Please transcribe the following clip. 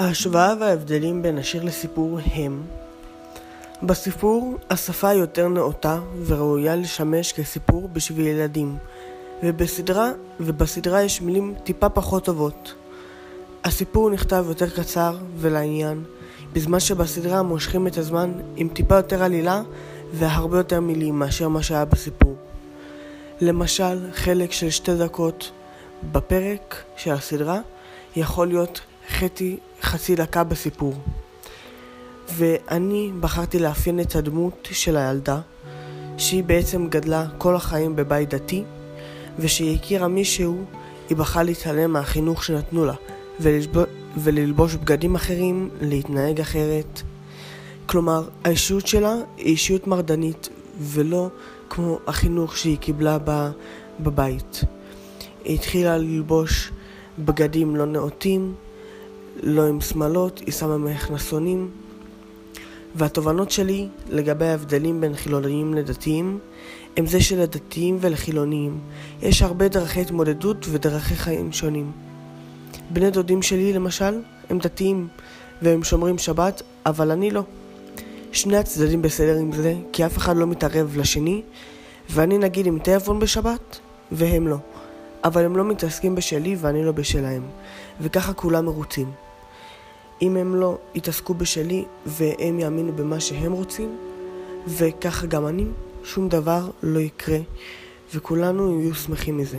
ההשוואה וההבדלים בין השיר לסיפור הם בסיפור השפה יותר נאותה וראויה לשמש כסיפור בשביל ילדים ובסדרה, ובסדרה יש מילים טיפה פחות טובות. הסיפור נכתב יותר קצר ולעניין בזמן שבסדרה מושכים את הזמן עם טיפה יותר עלילה והרבה יותר מילים מאשר מה שהיה בסיפור. למשל, חלק של שתי דקות בפרק של הסדרה יכול להיות חצי, חצי דקה בסיפור. ואני בחרתי לאפיין את הדמות של הילדה, שהיא בעצם גדלה כל החיים בבית דתי, ושהיא הכירה מישהו, היא בחרה להתעלם מהחינוך שנתנו לה, ולשב... וללבוש בגדים אחרים, להתנהג אחרת. כלומר, האישיות שלה היא אישיות מרדנית, ולא כמו החינוך שהיא קיבלה בבית. היא התחילה ללבוש בגדים לא נאותים, לא עם שמלות, היא שמה מכנסונים. והתובנות שלי לגבי ההבדלים בין חילוניים לדתיים הם זה שלדתיים ולחילוניים יש הרבה דרכי התמודדות ודרכי חיים שונים. בני דודים שלי למשל הם דתיים והם שומרים שבת, אבל אני לא. שני הצדדים בסדר עם זה, כי אף אחד לא מתערב לשני, ואני נגיד עם טלפון בשבת, והם לא. אבל הם לא מתעסקים בשלי ואני לא בשלהם, וככה כולם מרוצים. אם הם לא יתעסקו בשלי והם יאמינו במה שהם רוצים, וככה גם אני, שום דבר לא יקרה, וכולנו יהיו שמחים מזה.